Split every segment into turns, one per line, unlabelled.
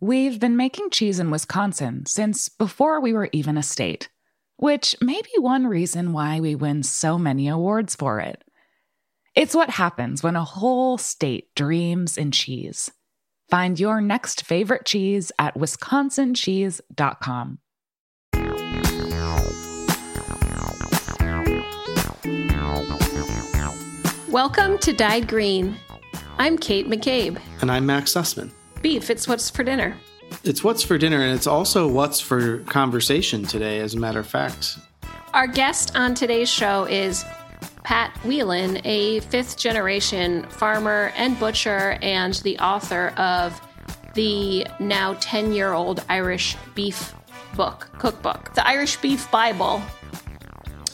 We've been making cheese in Wisconsin since before we were even a state, which may be one reason why we win so many awards for it. It's what happens when a whole state dreams in cheese. Find your next favorite cheese at wisconsincheese.com.
Welcome to Dyed Green. I'm Kate McCabe.
And I'm Max Sussman.
Beef, it's what's for dinner.
It's what's for dinner, and it's also what's for conversation today, as a matter of fact.
Our guest on today's show is Pat Whelan, a fifth generation farmer and butcher, and the author of the now 10 year old Irish beef book, cookbook, the Irish Beef Bible,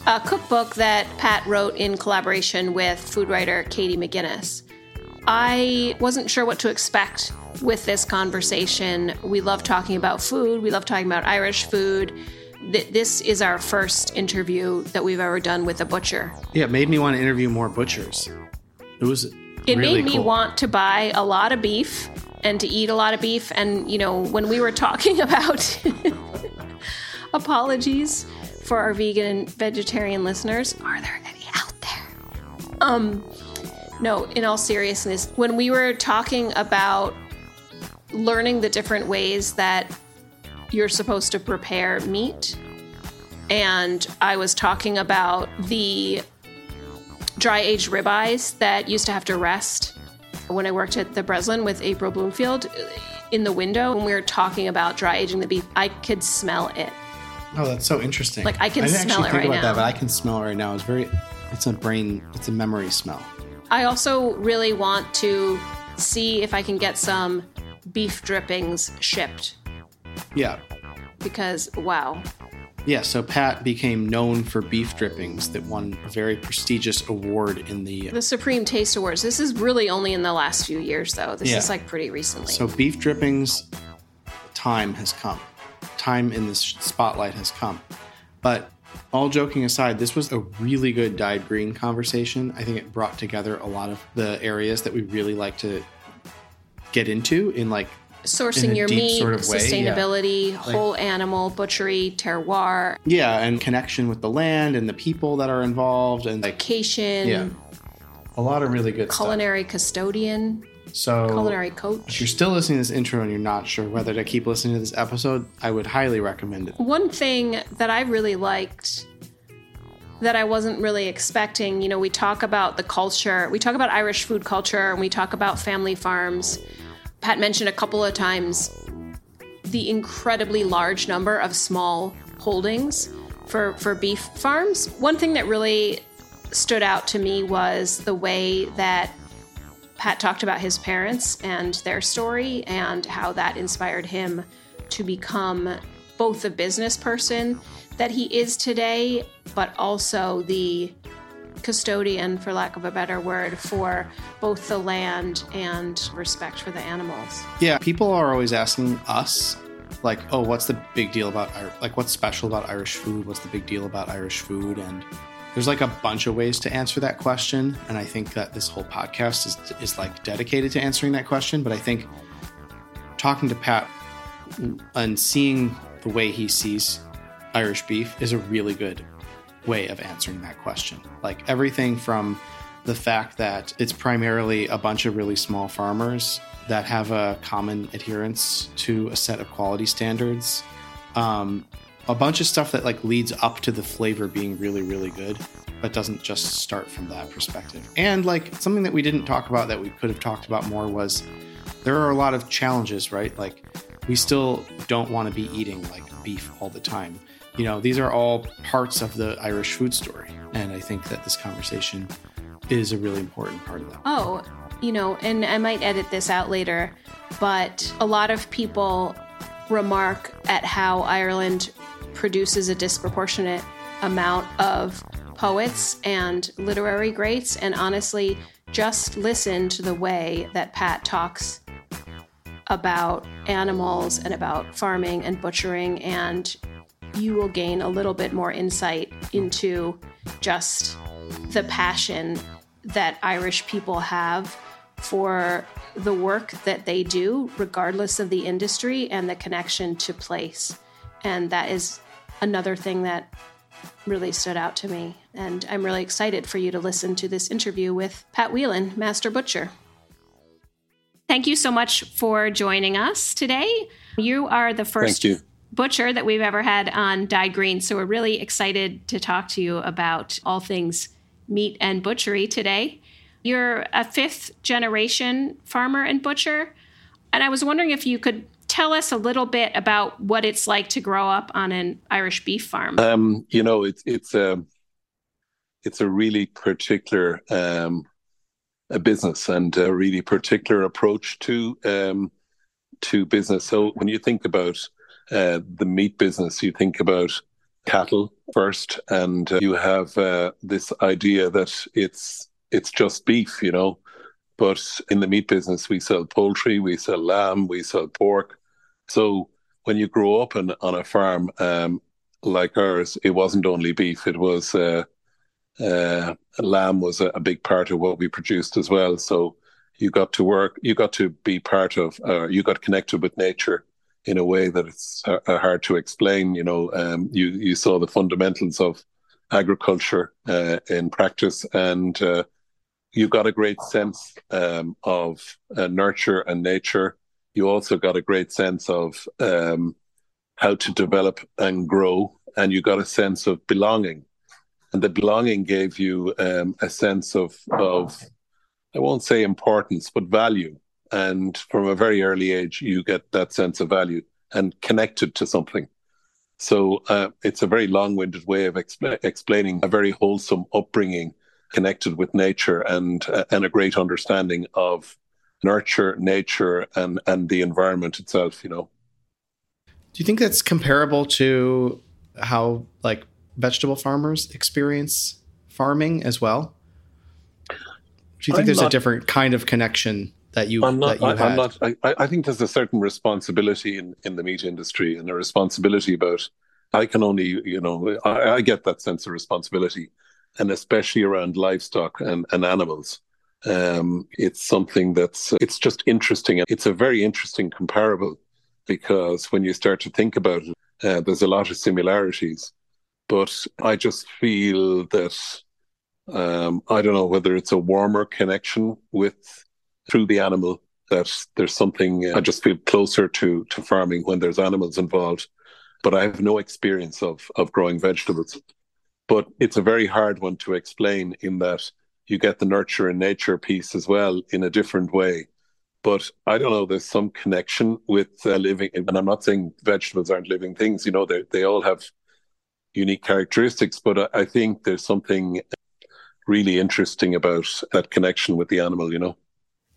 a cookbook that Pat wrote in collaboration with food writer Katy McGuinness. I wasn't sure what to expect with this conversation. We love talking about food, we love talking about Irish food. This is our first interview that we've ever done with a butcher.
Yeah, it made me want to interview more butchers. It was
It
really
made me
cool.
want to buy a lot of beef and to eat a lot of beef. And, you know, when we were talking about apologies for our vegan and vegetarian listeners, are there any out there? Um, no, in all seriousness, when we were talking about learning the different ways that you're supposed to prepare meat, and I was talking about the dry aged ribeyes that used to have to rest when I worked at the Breslin with April Bloomfield. In the window, when we were talking about dry aging the beef, I could smell it.
Oh, that's so interesting.
Like, I can I
didn't
smell
actually
it
think
right
about
now.
that, but I can smell it right now. It's very, it's a brain, it's a memory smell.
I also really want to see if I can get some beef drippings shipped
Yeah,
because, wow.
yeah. So Pat became known for beef drippings that won a very prestigious award in the.
Uh, the Supreme Taste Awards. This is really only in the last few years, though. This
Yeah.
is like pretty recently.
So beef drippings, time has come. Time in this spotlight has come. But all joking aside, this was a really good dyed green conversation. I think it brought together a lot of the areas that we really like to get into in like
Sourcing
in a
your
deep
meat,
sort of way, yeah.
sustainability, whole animal, butchery, terroir,
yeah, and connection with the land and the people that are involved and like yeah, a lot of really good
culinary custodian.
So
culinary
if
coach.
you're still listening to this intro and you're not sure whether to keep listening to this episode, I would highly recommend it.
One thing that I really liked that I wasn't really expecting, you know, we talk about the culture, we talk about Irish food culture, and we talk about family farms. Pat mentioned a couple of times the incredibly large number of small holdings for, for beef farms. One thing that really stood out to me was the way that Pat talked about his parents and their story and how that inspired him to become both the business person that he is today, but also the custodian, for lack of a better word, for both the land and respect for the animals.
Yeah, people are always asking us, like, "Oh, what's the big deal about like what's special about Irish food? What's the big deal about Irish food?" And there's like a bunch of ways to answer that question, and I think that this whole podcast is is like dedicated to answering that question. But I think talking to Pat and seeing the way he sees Irish beef is a really good way of answering that question. Like everything from the fact that it's primarily a bunch of really small farmers that have a common adherence to a set of quality standards. Um, a bunch of stuff that like leads up to the flavor being really, really good, but doesn't just start from that perspective. And like something that we didn't talk about that we could have talked about more was there are a lot of challenges, right? Like we still don't want to be eating like beef all the time. You know, these are all parts of the Irish food story. And I think that this conversation is a really important part of that.
Oh, you know, and I might edit this out later, but a lot of people remark at how Ireland produces a disproportionate amount of poets and literary greats. And honestly, just listen to the way that Pat talks about animals and about farming and butchering, and you will gain a little bit more insight into just the passion that Irish people have for the work that they do, regardless of the industry and the connection to place. And that is another thing that really stood out to me. And I'm really excited for you to listen to this interview with Pat Whelan, Master Butcher. Thank you so much for joining us today. You are the first butcher that we've ever had on Dyed Green. So we're really excited to talk to you about all things meat and butchery today. You're a fifth generation farmer and butcher. And I was wondering if you could tell us a little bit about what it's like to grow up on an Irish beef farm.
Um, you know, it's it's a um, it's a really particular um, a business and a really particular approach to um, to business. So when you think about uh, the meat business, you think about cattle first, and uh, you have uh, this idea that it's it's just beef, you know. But in the meat business, we sell poultry, we sell lamb, we sell pork. So when you grow up in, on a farm um, like ours, it wasn't only beef; it was uh, uh, lamb was a, a, big part of what we produced as well. So you got to work, you got to be part of, you got connected with nature in a way that it's hard to explain. You know, um, you you saw the fundamentals of agriculture uh, in practice, and uh, you got a great sense um, of uh, nurture and nature. You also got a great sense of um, how to develop and grow, and you got a sense of belonging. And the belonging gave you um, a sense of of I won't say importance, but value and from a very early age you get that sense of value and connected to something. So uh, it's a very long-winded way of expl- explaining a very wholesome upbringing connected with nature and uh, and a great understanding of nurture nature and and the environment itself you know.
Do you think that's comparable to how like vegetable farmers experience farming as well? Do you think I'm there's not, a different kind of connection that you
I'm not,
that you
I, am not I, I think there's a certain responsibility in, in the meat industry and a responsibility about I can only you know I, I get that sense of responsibility and especially around livestock and, and animals. Um, it's something that's it's just interesting it's a very interesting comparable because when you start to think about it uh, there's a lot of similarities. But I just feel that um, I don't know whether it's a warmer connection with through the animal that there's something I just feel closer to to farming when there's animals involved. But I have no experience of of growing vegetables. But it's a very hard one to explain in that you get the nurture and nature piece as well in a different way. But I don't know. There's some connection with uh, living, and I'm not saying vegetables aren't living things. You know, they they all have unique characteristics. But I, I think there's something really interesting about that connection with the animal. You know.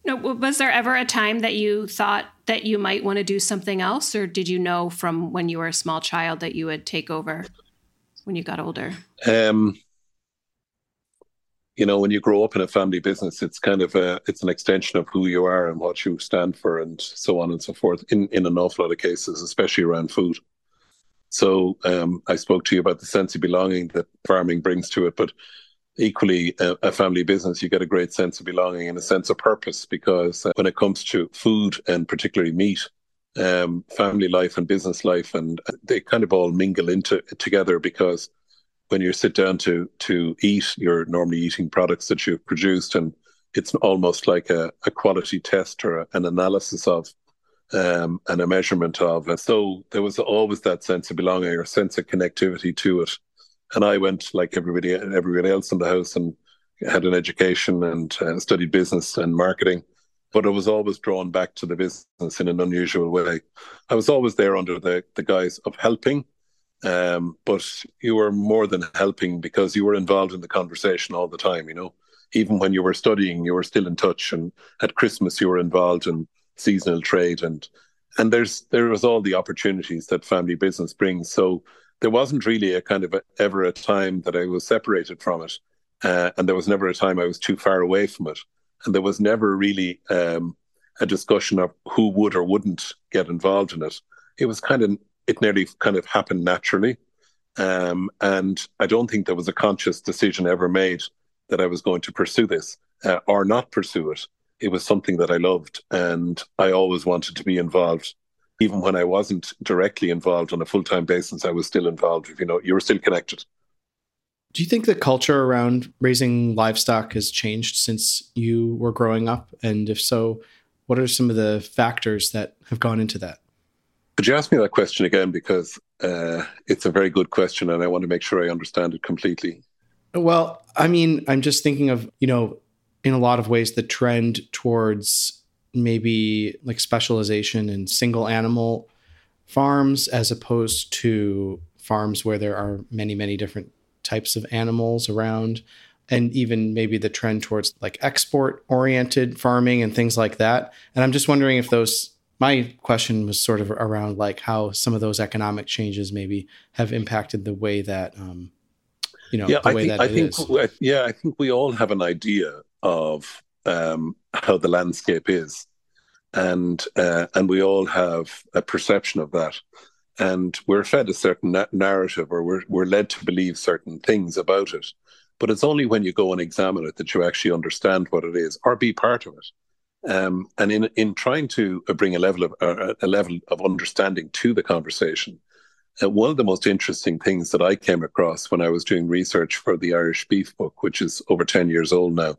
No, was there ever a time that you thought that you might want to do something else, or did you know from when you were a small child that you would take over when you got older? Um,
you know, when you grow up in a family business, it's kind of a it's an extension of who you are and what you stand for, and so on and so forth. In in an awful lot of cases, especially around food. So um, I spoke to you about the sense of belonging that farming brings to it, but equally a, a, family business, you get a great sense of belonging and a sense of purpose because uh, when it comes to food and particularly meat, um, family life and business life, and they kind of all mingle into together because when you sit down to to eat, you're normally eating products that you've produced, and it's almost like a, a quality test or a, an analysis of um, and a measurement of. And so there was always that sense of belonging or sense of connectivity to it. And I went like everybody, everybody else in the house, and had an education and uh, studied business and marketing. But I was always drawn back to the business in an unusual way. I was always there under the, the guise of helping, um, but you were more than helping because you were involved in the conversation all the time. You know, even when you were studying, you were still in touch, and at Christmas you were involved in seasonal trade, and and there's there was all the opportunities that family business brings. So there wasn't really a kind of a, ever a time that I was separated from it, uh, and there was never a time I was too far away from it, and there was never really um, a discussion of who would or wouldn't get involved in it. It was kind of it nearly kind of happened naturally, um, and I don't think there was a conscious decision ever made that I was going to pursue this uh, or not pursue it. It was something that I loved, and I always wanted to be involved even when I wasn't directly involved on a full time basis, I was still involved. You know, you were still connected.
Do you think the culture around raising livestock has changed since you were growing up? And if so, what are some of the factors that have gone into that?
Could you ask me that question again? Because uh, it's a very good question, and I want to make sure I understand it completely.
Well, I mean, I'm just thinking of, you know, in a lot of ways, the trend towards maybe like specialization in single animal farms as opposed to farms where there are many many different types of animals around. And even maybe the trend towards like export oriented farming and things like that. And i'm just wondering if those my question was sort of around like how some of those economic changes maybe have impacted the way that um you know
yeah,
the
I
way
think,
that
I think yeah i think we all have an idea of um, how the landscape is, and uh, and we all have a perception of that, and we're fed a certain na- narrative, or we're we're led to believe certain things about it. But it's only when you go and examine it that you actually understand what it is, or be part of it. Um, and in in trying to bring a level of uh, a level of understanding to the conversation, uh, one of the most interesting things that I came across when I was doing research for the Irish Beef Book, which is over ten years old now,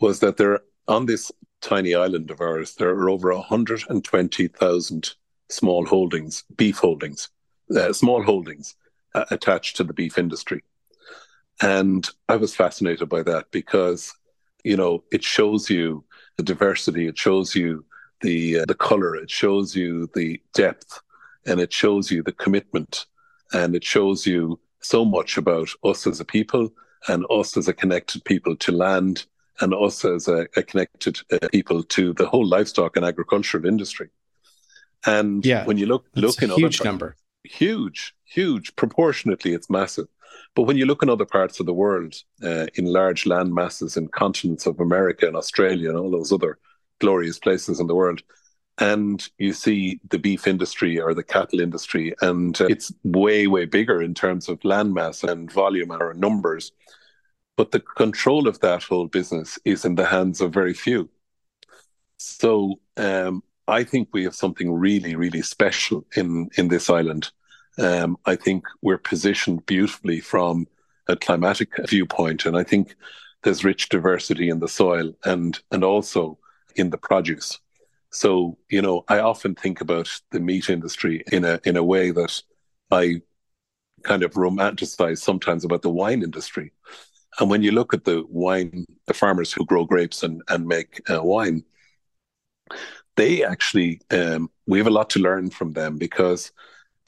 was that there on this tiny island of ours there are over 120,000 small holdings, beef holdings, uh, small holdings uh, attached to the beef industry. And I was fascinated by that because, you know, it shows you the diversity, it shows you the uh, the color, it shows you the depth, and it shows you the commitment, and it shows you so much about us as a people and us as a connected people to land and us as a, a connected uh, people to the whole livestock and agricultural industry. And
yeah,
when you look look in
huge
other
number,
huge, huge, proportionately, it's massive. But when you look in other parts of the world, uh, in large land masses in continents of America and Australia and all those other glorious places in the world, and you see the beef industry or the cattle industry, and uh, it's way, way bigger in terms of land mass and volume or numbers but the control of that whole business is in the hands of very few. So um, I think we have something really, really special in in this island. Um, I think we're positioned beautifully from a climatic viewpoint, and I think there's rich diversity in the soil and and also in the produce. So you know, I often think about the meat industry in a in a way that I kind of romanticize sometimes about the wine industry. And when you look at the wine, the farmers who grow grapes and, and make uh, wine, they actually, um, we have a lot to learn from them because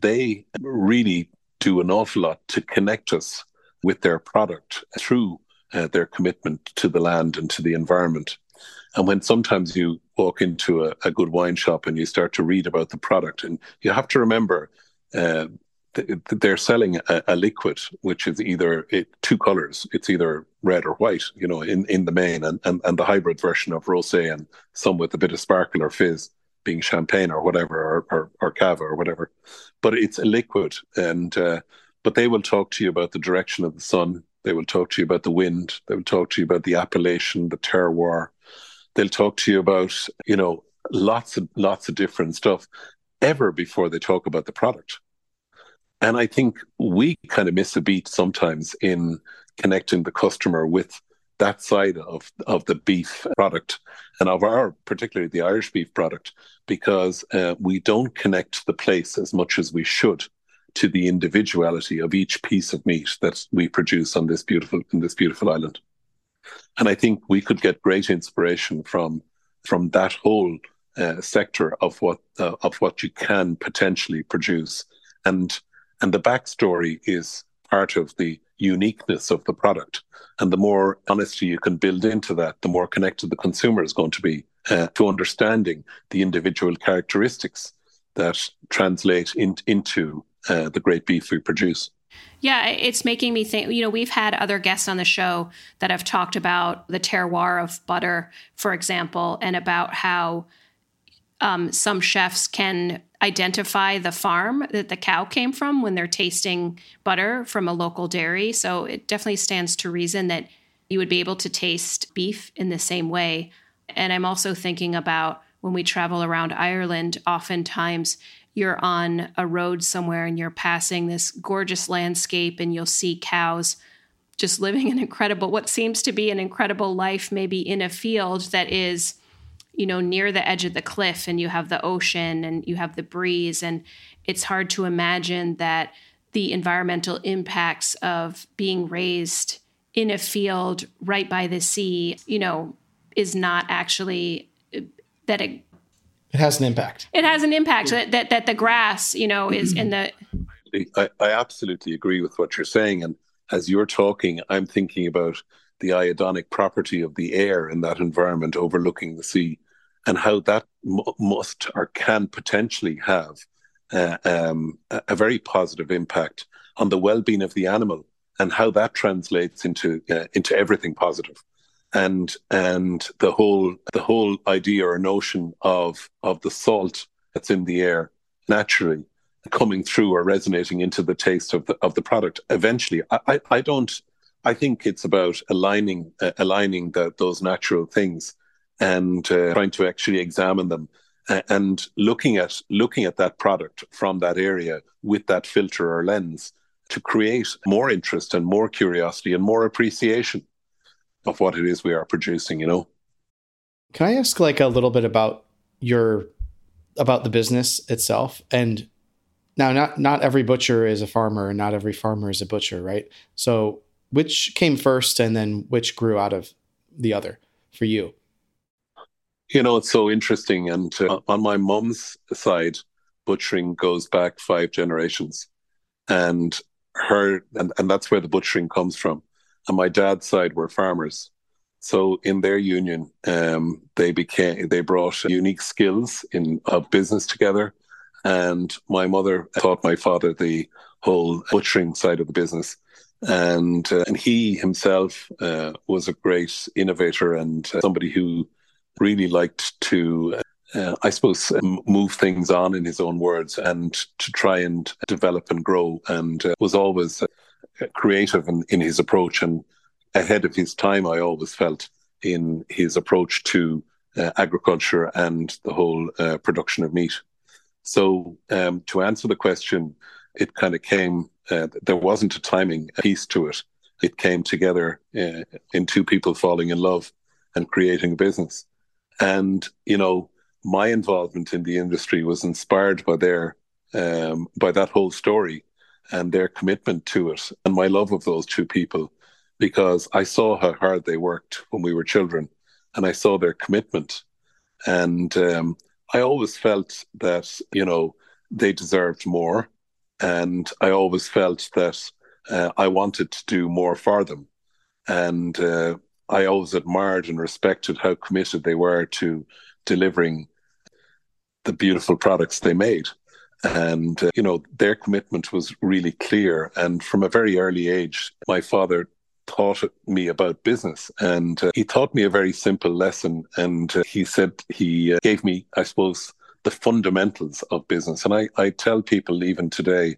they really do an awful lot to connect us with their product through uh, their commitment to the land and to the environment. And when sometimes you walk into a, a, good wine shop and you start to read about the product, and you have to remember uh, they're selling a, a, liquid which is either it, two colors it's either red or white you know in, in the main and, and, and the hybrid version of rosé and some with a bit of sparkle or fizz being champagne or whatever, or, or, or cava or whatever. But it's a liquid. And, uh, but they will talk to you about the direction of the sun. They will talk to you about the wind. They will talk to you about the appellation, the terroir. They'll talk to you about, you know, lots of lots of different stuff ever before they talk about the product. And I think we kind of miss a beat sometimes in connecting the customer with that side of, of the beef product and of our, particularly the Irish beef product, because uh, we don't connect the place as much as we should to the individuality of each piece of meat that we produce on this beautiful in this beautiful island. And I think we could get great inspiration from from that whole uh, sector of what uh, of what you can potentially produce, and and the backstory is part of the uniqueness of the product. And the more honesty you can build into that, the more connected the consumer is going to be uh, to understanding the individual characteristics that translate in, into uh, the great beef we produce.
Yeah, it's making me think. You know, we've had other guests on the show that have talked about the terroir of butter, for example, and about how um, some chefs can identify the farm that the cow came from when they're tasting butter from a local dairy. So it definitely stands to reason that you would be able to taste beef in the same way. And I'm also thinking about when we travel around Ireland, oftentimes you're on a road somewhere and you're passing this gorgeous landscape and you'll see cows just living an incredible, what seems to be an incredible life, maybe in a field that is you know near the edge of the cliff and you have the ocean and you have the breeze. And it's hard to imagine that the environmental impacts of being raised in a field right by the sea you know is not actually uh, that it
it has an impact.
It has an impact. That that, that the grass you know is in the
I, I absolutely agree with what you're saying. And as you're talking i'm thinking about the iodonic property of the air in that environment overlooking the sea and how that m- must or can potentially have uh, um, a very positive impact on the well-being of the animal and how that translates into uh, into everything positive. And and the whole the whole idea or notion of of the salt that's in the air naturally coming through or resonating into the taste of the of the product eventually i i, I don't I think it's about aligning uh, aligning the, those natural things and uh, trying to actually examine them and looking at looking at that product from that area with that filter or lens to create more interest and more curiosity and more appreciation of what it is we are producing you know?
Can i ask like a little bit about your about the business itself? And now not not every butcher is a farmer and not every farmer is a butcher right? So which came first and then which grew out of the other for you
you know, it's so interesting. And uh, on my mom's side, butchering goes back five generations. And her, and, and that's where the butchering comes from. On my dad's side were farmers. So in their union, um, they became they brought unique skills in of business together, and my mother taught my father the whole butchering side of the business, and uh, and he himself uh, was a great innovator and uh, somebody who really liked to, uh, I suppose, move things on in his own words and to try and develop and grow, and uh, was always uh, creative in, in his approach and ahead of his time. I always felt in his approach to uh, agriculture and the whole uh, production of meat. So, um, to answer the question, it kind of came. Uh, there wasn't a timing piece to it. It came together uh, in two people falling in love and creating a business. And, you know, my involvement in the industry was inspired by their, um, by that whole story and their commitment to it and my love of those two people because I saw how hard they worked when we were children and I saw their commitment. And um, I always felt that, you know, they deserved more. And I always felt that uh, I wanted to do more for them. And uh, I always admired and respected how committed they were to delivering the beautiful products they made. And, uh, you know, their commitment was really clear. And from a very early age, my father taught me about business. And uh, he taught me a very simple lesson. And uh, he said he uh, gave me, I suppose, the fundamentals of business. And I, I tell people even today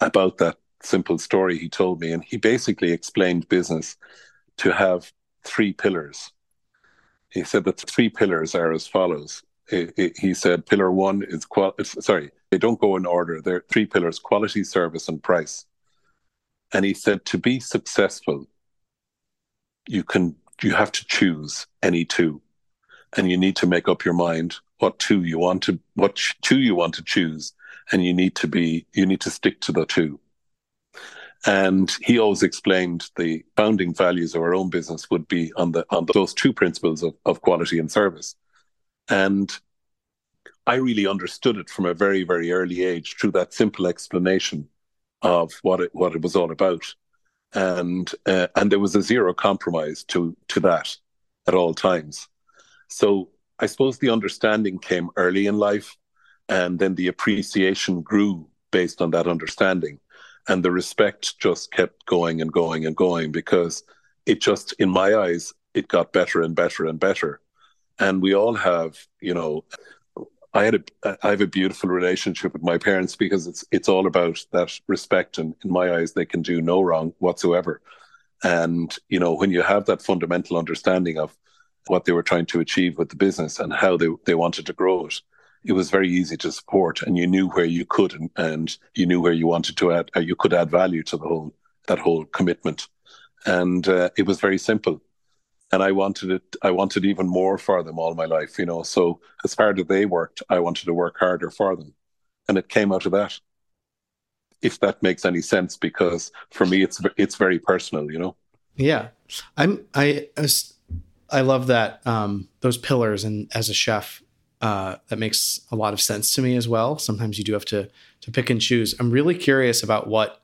about that simple story he told me. And he basically explained business to have three pillars. He said that the three pillars are as follows. He said pillar one is qual. Sorry, they don't go in order. There are three pillars: quality, service, and price. And he said to be successful, you can you have to choose any two, and you need to make up your mind what two you want to what two you want to choose, and you need to be you need to stick to the two. And he always explained the founding values of our own business would be on the on those two principles of, of quality and service. And I really understood it from a very, very early age through that simple explanation of what it what it was all about. And uh, and there was a zero compromise to to that at all times. So I suppose the understanding came early in life, and then the appreciation grew based on that understanding and the respect just kept going and going and going because it just in my eyes it got better and better and better. And we all have you know i had a i have a beautiful relationship with my parents because it's it's all about that respect. And in my eyes they can do no wrong whatsoever. And you know when you have that fundamental understanding of what they were trying to achieve with the business and how they, they wanted to grow it it was very easy to support and you knew where you could and, and you knew where you wanted to add uh, you could add value to the whole that whole commitment. And uh, it was very simple. And i wanted it i wanted even more for them all my life you know. So as hard as they worked i wanted to work harder for them. And it came out of that if that makes any sense because for me it's it's very personal you know?
Yeah. I'm i i love that um those pillars and as a chef uh, that makes a lot of sense to me as well. Sometimes you do have to to pick and choose. I'm really curious about what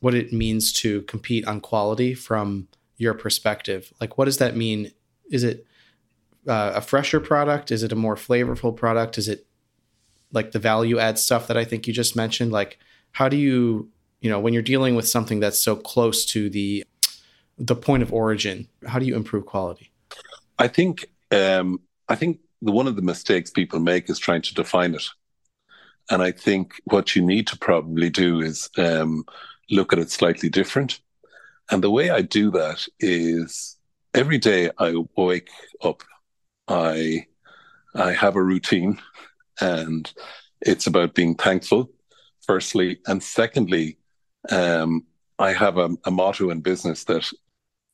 what it means to compete on quality from your perspective. Like, what does that mean? Is it uh, a fresher product? Is it a more flavorful product? Is it like the value add stuff that I think you just mentioned? Like, how do you, you know, when you're dealing with something that's so close to the the point of origin, how do you improve quality?
I think um, I think the, one of the mistakes people make is trying to define it. And I think what you need to probably do is um, look at it slightly different. And the way I do that is every day I wake up, I I have a routine, and it's about being thankful, firstly, and secondly, um, I have a, a motto in business that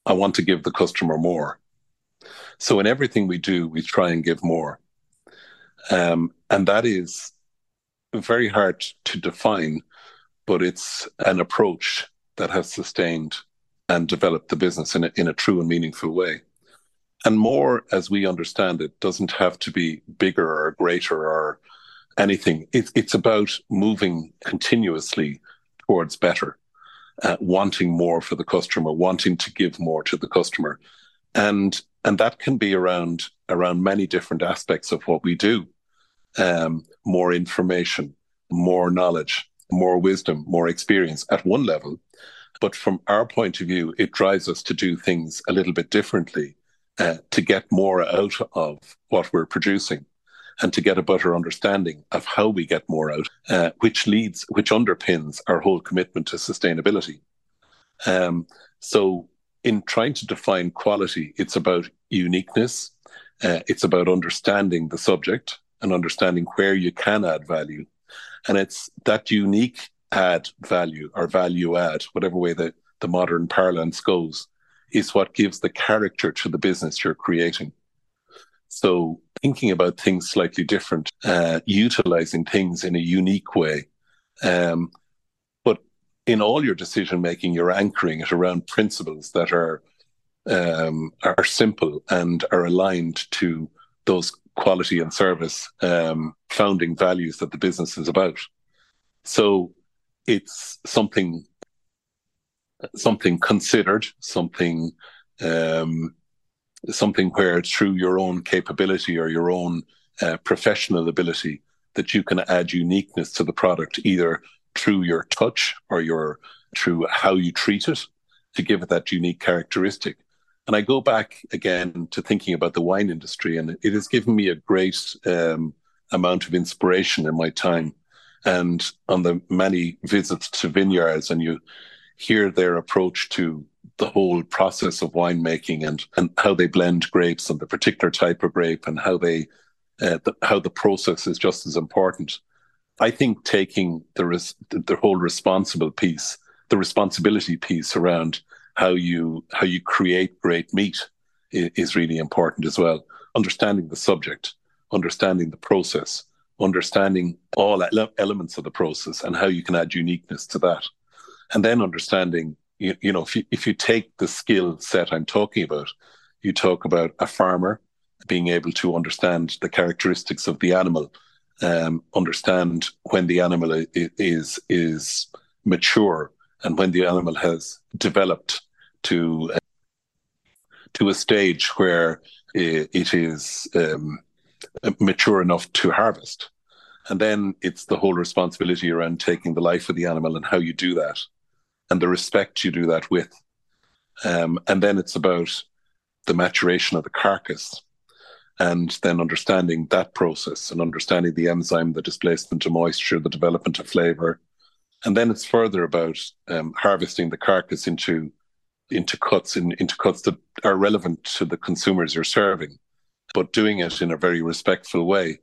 I want to give the customer more. So in everything we do, we try and give more. Um, and that is very hard to define, but it's an approach that has sustained and developed the business in a, in a true and meaningful way. And more, as we understand it, doesn't have to be bigger or greater or anything. It, it's about moving continuously towards better, uh, wanting more for the customer, wanting to give more to the customer. And and that can be around around many different aspects of what we do. Um, more information more knowledge more wisdom more experience at one level. But from our point of view it drives us to do things a little bit differently uh, to get more out of what we're producing and to get a better understanding of how we get more out uh, which leads which underpins our whole commitment to sustainability. Um, so in trying to define quality, it's about uniqueness. Uh, it's about understanding the subject and understanding where you can add value. And it's that unique add value or value add, whatever way the, the modern parlance goes, is what gives the character to the business you're creating. So thinking about things slightly different, uh, utilizing things in a unique way, um, in all your decision making, you're anchoring it around principles that are um, are simple and are aligned to those quality and service um, founding values that the business is about. So it's something something considered, something um, something where through your own capability or your own uh, professional ability that you can add uniqueness to the product, either through your touch or your through how you treat it to give it that unique characteristic. And I go back again to thinking about the wine industry, and it has given me a great um, amount of inspiration in my time. And on the many visits to vineyards, and you hear their approach to the whole process of winemaking and, and how they blend grapes and the particular type of grape and how they uh, the, how the process is just as important. I think taking the res- the whole responsible piece, the responsibility piece around how you how you create great meat is, really important as well. Understanding the subject, understanding the process, understanding all ele- elements of the process and how you can add uniqueness to that, and then understanding you, you know if you if you take the skill set I'm talking about, you talk about a farmer being able to understand the characteristics of the animal, um, understand when the animal is is mature and when the animal has developed to uh, to a stage where it is um, mature enough to harvest. And then it's the whole responsibility around taking the life of the animal and how you do that and the respect you do that with. Um, and then it's about the maturation of the carcass and then understanding that process and understanding the enzyme, the displacement of moisture, the development of flavor. And then it's further about um, harvesting the carcass into into cuts in, into cuts that are relevant to the consumers you're serving, but doing it in a very respectful way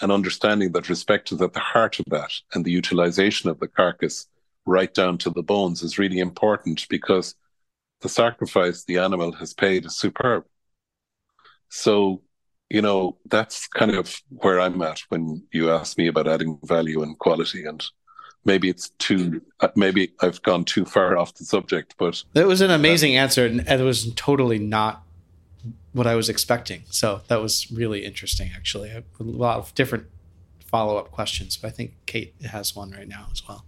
and understanding that respect is at the heart of that and the utilization of the carcass right down to the bones is really important because the sacrifice the animal has paid is superb. So you know, that's kind of where I'm at when you ask me about adding value and quality. And maybe it's too, uh, maybe I've gone too far off the subject, but
that was an amazing uh, answer. And it was totally not what I was expecting. So that was really interesting, actually. A lot of different follow up questions, but I think Kate has one right now as well.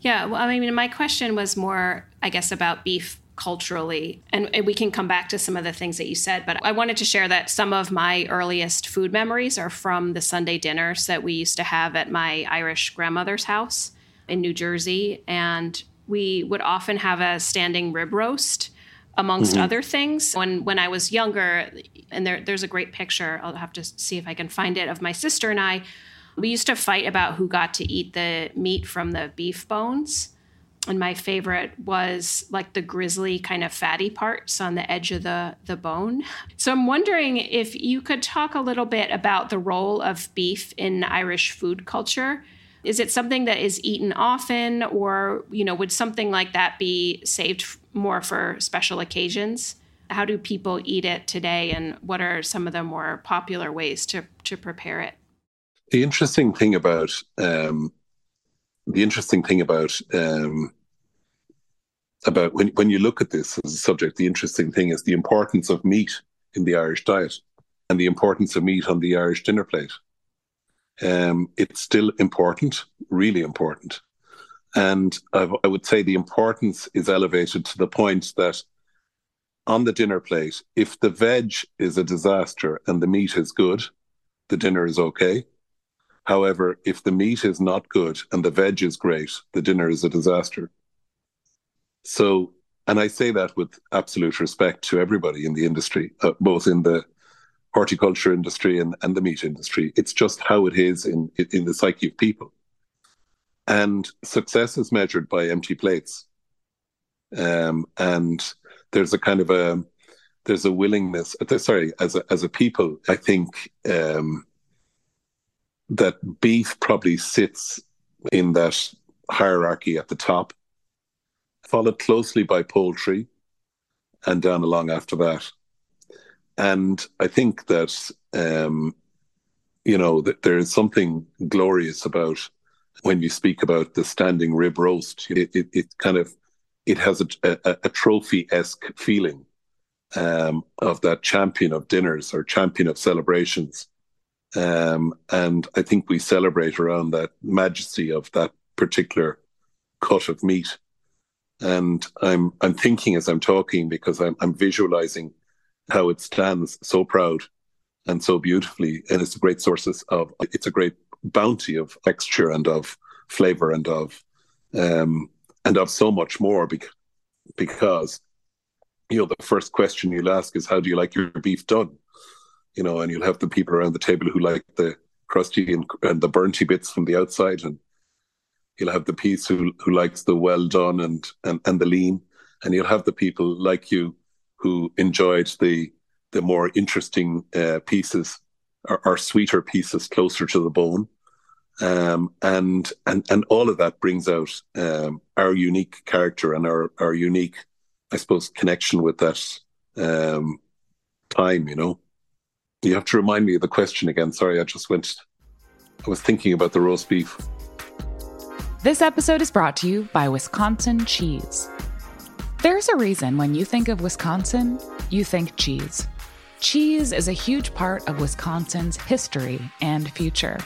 Yeah. Well, I mean, my question was more, I guess, about beef culturally. And, and, we can come back to some of the things that you said, but I wanted to share that some of my earliest food memories are from the Sunday dinners that we used to have at my Irish grandmother's house in New Jersey. And we would often have a standing rib roast amongst mm-hmm. other things. When when I was younger, and there, there's a great picture, I'll have to see if I can find it, of my sister and I. We used to fight about who got to eat the meat from the beef bones and my favorite was like the grizzly kind of fatty parts on the edge of the the bone. So I'm wondering if you could talk a little bit about the role of beef in Irish food culture. Is it something that is eaten often or, you know, would something like that be saved more for special occasions? How do people eat it today and what are some of the more popular ways to to prepare it?
The interesting thing about um, the interesting thing about um, about when when you look at this as a subject, the interesting thing is the importance of meat in the Irish diet and the importance of meat on the Irish dinner plate. Um, it's still important, really important, and I've, I would say the importance is elevated to the point that on the dinner plate, if the veg is a disaster and the meat is good, the dinner is okay. However, if the meat is not good and the veg is great, the dinner is a disaster. So, and I say that with absolute respect to everybody in the industry, uh, both in the horticulture industry and, and the meat industry. It's just how it is in, in the psyche of people. And success is measured by empty plates. Um, and there's a kind of a there's a willingness uh, sorry as a, as a people i think um, that beef probably sits in that hierarchy at the top followed closely by poultry, and down along after that. And I think that um, you know that there is something glorious about when you speak about the standing rib roast. It, it, it kind of it has a, a, a trophy esque feeling um, of that champion of dinners or champion of celebrations. Um, and I think we celebrate around that majesty of that particular cut of meat and I'm I'm thinking as I'm talking because I'm I'm visualizing how it stands so proud and so beautifully, and it's a great source of it's a great bounty of texture and of flavor and of um, and of so much more because because you know the first question you'll ask is how do you like your beef done? You know and you'll have the people around the table who like the crusty and, and the burnty bits from the outside, and you'll have the piece who who likes the well done and and, and the lean, and you'll have the people like you who enjoyed the the more interesting uh, pieces or, or, sweeter pieces closer to the bone. Um, and and and all of that brings out um, our unique character and our our unique, I suppose, connection with that um, time. You know, you have to remind me of the question again. Sorry, I just went. I was thinking about the roast beef.
This episode is brought to you by Wisconsin Cheese. There's a reason when you think of Wisconsin, you think cheese. Cheese is a huge part of Wisconsin's history and future.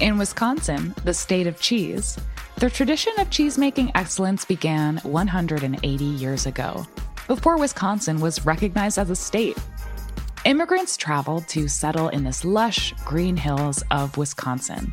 In Wisconsin, the state of cheese, the tradition of cheese-making excellence began 180 years ago, before Wisconsin was recognized as a state. Immigrants traveled to settle in this lush green hills of Wisconsin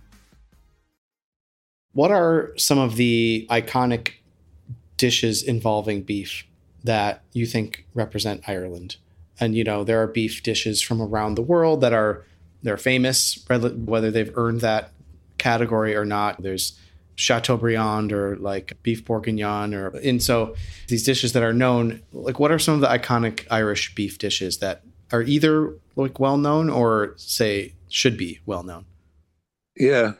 What are some of the iconic dishes involving beef that you think represent Ireland? And you know, there are beef dishes from around the world that are they're famous, whether they've earned that category or not. There's Chateaubriand or like beef bourguignon or and so these dishes that are known like what are some of the iconic Irish beef dishes that are either like well known or say should be well known?
Yeah,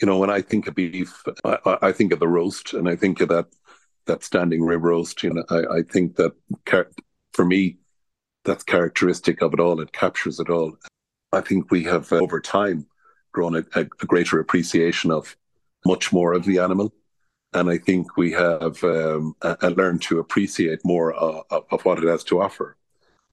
you know, when I think of beef, I, I, think of the roast, and I think of that that standing rib roast. You know, I, I think that for me, that's characteristic of it all. It captures it all. I think we have uh, over time grown a, a, a, greater appreciation of much more of the animal, and I think we have um, learned to appreciate more uh, of what it has to offer.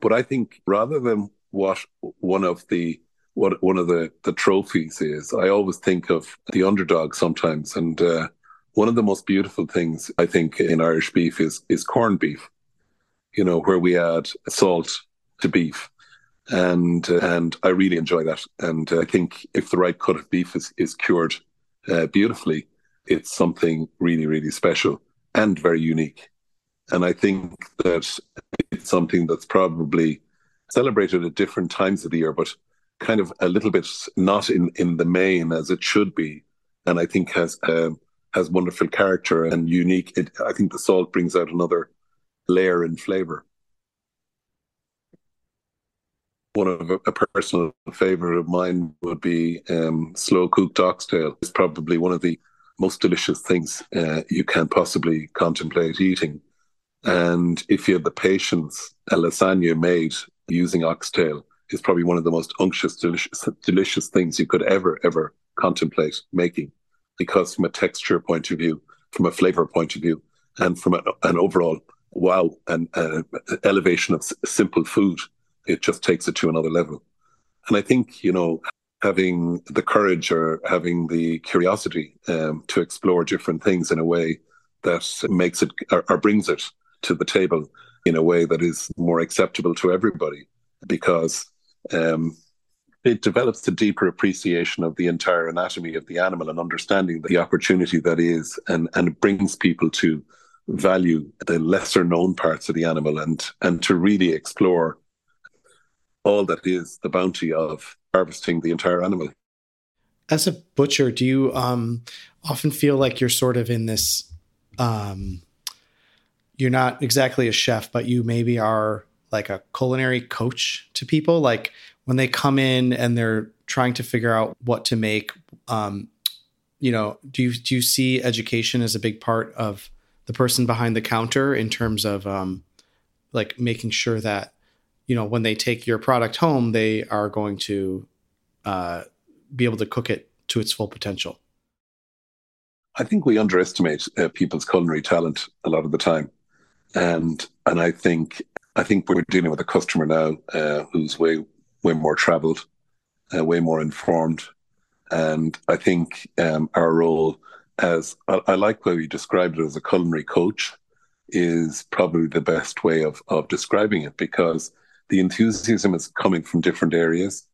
But I think rather than what one of the what one of the the trophies is. I always think of the underdog sometimes, and uh, one of the most beautiful things I think in Irish beef is is corned beef. You know, where we add salt to beef, and uh, and I really enjoy that. And uh, I think if the right cut of beef is is cured uh, beautifully, it's something really really special and very unique. And I think that it's something that's probably celebrated at different times of the year, but kind of a little bit not in in the main as it should be, and I think has um, has wonderful character and unique. It, I think the salt brings out another layer in flavor. One of a, a personal favorite of mine would be um, slow cooked oxtail. It's probably one of the most delicious things uh, you can possibly contemplate eating. And if you have the patience, a lasagna made using oxtail is probably one of the most unctuous, delicious, delicious things you could ever, ever contemplate making. Because from a texture point of view, from a flavor point of view, and from an, an overall wow and uh, elevation of simple food, it just takes it to another level. And I think, you know, having the courage or having the curiosity um, to explore different things in a way that makes it or, or brings it to the table in a way that is more acceptable to everybody because um, it develops a deeper appreciation of the entire anatomy of the animal and understanding the opportunity that is, and and brings people to value the lesser known parts of the animal and and to really explore all that is the bounty of harvesting the entire animal.
As a butcher, do you um, often feel like you're sort of in this? Um, you're not exactly a chef, but you maybe are like a culinary coach to people. Like when they come in and they're trying to figure out what to make um, you know do you do you see education as a big part of the person behind the counter in terms of um, like making sure that you know when they take your product home they are going to uh, be able to cook it to its full potential?
I think we underestimate uh, people's culinary talent a lot of the time. And and i think I think we're dealing with a customer now uh, who's way way more travelled, uh, way more informed. And I think um, our role as I, I like where you described it as a culinary coach is probably the best way of of describing it because the enthusiasm is coming from different areas.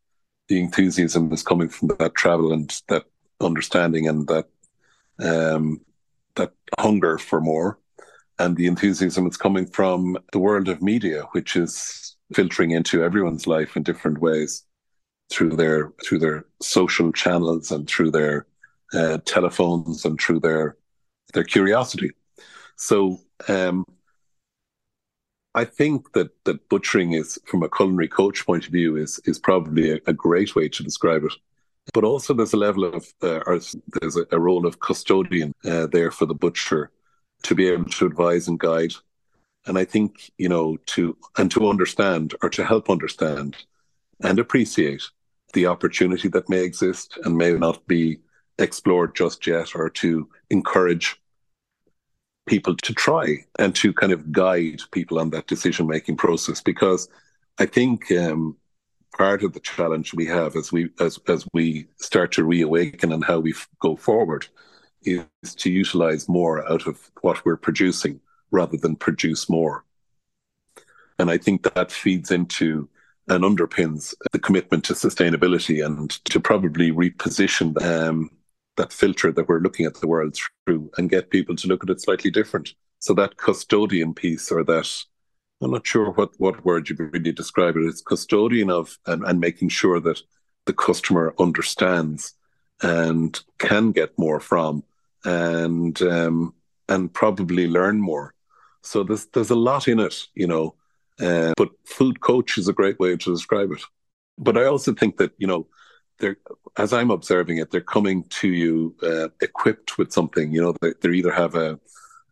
The enthusiasm is coming from that travel and that understanding and that um, that hunger for more. And the enthusiasm is coming from the world of media, which is filtering into everyone's life in different ways through their through their social channels and through their uh, telephones and through their their curiosity. So um, I think that that butchering is, from a culinary coach point of view, is is probably a, a great way to describe it. But also, there's a level of, uh, or there's a, a, role of custodian uh, there for the butcher to be able to advise and guide. And I think you know to and to understand or to help understand and appreciate the opportunity that may exist and may not be explored just yet, or to encourage people to try and to kind of guide people on that decision making process because I think um, part of the challenge we have as we as as we start to reawaken and how we f- go forward is to utilize more out of what we're producing rather than produce more. And I think that feeds into and underpins the commitment to sustainability and to probably reposition um, that filter that we're looking at the world through and get people to look at it slightly different. So that custodian piece or that I'm not sure what, what word you really describe it. It's custodian of and, and making sure that the customer understands and can get more from and um, and probably learn more. So there's there's a lot in it, you know. Uh, but food coach is a great way to describe it. But I also think that you know they're as I'm observing it, they're coming to you uh, equipped with something. You know, they, they either have a,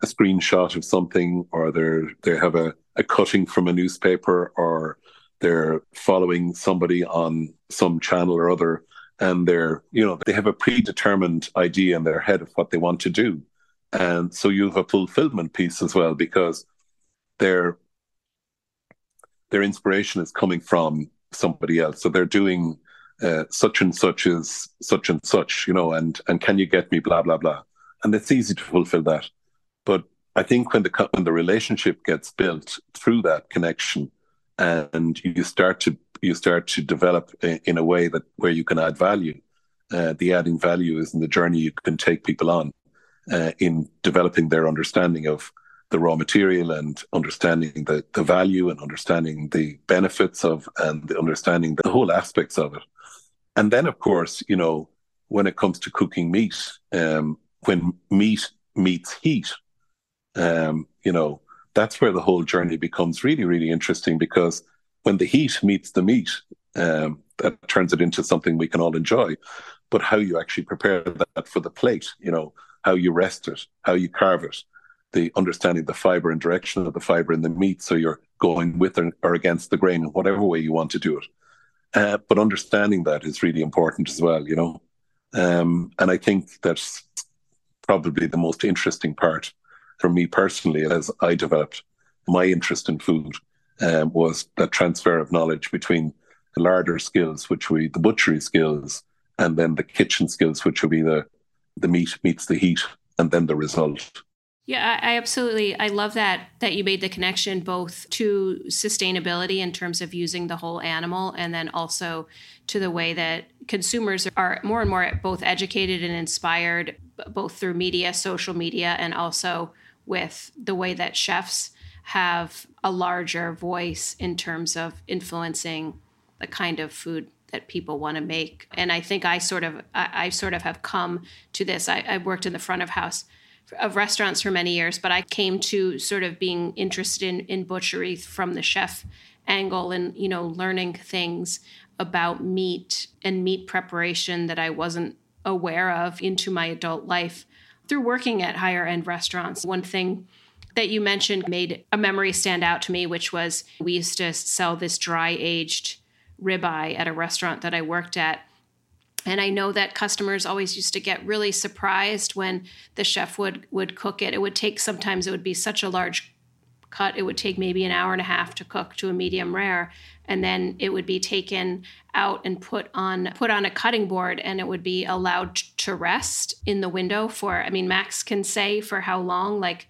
a screenshot of something, or they're they have a, a cutting from a newspaper, or they're following somebody on some channel or other, and they're you know they have a predetermined idea in their head of what they want to do, and so you have a fulfillment piece as well because their their inspiration is coming from somebody else. So they're doing uh, such and such is such and such, you know, and and can you get me blah blah blah, and it's easy to fulfill that. But I think when the when the relationship gets built through that connection, and you start to you start to develop in a way that where you can add value, uh, the adding value is in the journey you can take people on uh, in developing their understanding of the raw material and understanding the, the value and understanding the benefits of and understanding the whole aspects of it. And then, of course, you know, when it comes to cooking meat, um, when meat meets heat, um, you know, that's where the whole journey becomes really, really interesting because when the heat meets the meat, um, that turns it into something we can all enjoy. But how you actually prepare that for the plate, you know, how you rest it, how you carve it, the understanding the fiber and direction of the fiber in the meat, so you're going with or against the grain in whatever way you want to do it. Uh, but understanding that is really important as well, you know. Um, and I think that's probably the most interesting part for me personally as I developed my interest in food um, was the transfer of knowledge between the larder skills, which we the butchery skills, and then the kitchen skills, which would be the the meat meets the heat, and then the result.
Yeah, I absolutely. I love that that you made the connection both to sustainability in terms of using the whole animal, and then also to the way that consumers are more and more both educated and inspired, both through media, social media, and also with the way that chefs have a larger voice in terms of influencing the kind of food that people want to make. And I think I sort of, I, I sort of have come to this. I, I worked in the front of house of restaurants for many years, but I came to sort of being interested in, in butchery from the chef angle and, you know, learning things about meat and meat preparation that I wasn't aware of into my adult life through working at higher end restaurants. One thing that you mentioned made a memory stand out to me, which was we used to sell this dry aged ribeye at a restaurant that I worked at. And I know that customers always used to get really surprised when the chef would would cook it. It would take sometimes it would be such a large cut, it would take maybe an hour and a half to cook to a medium rare. And then it would be taken out and put on put on a cutting board and it would be allowed to rest in the window for I mean Max can say for how long like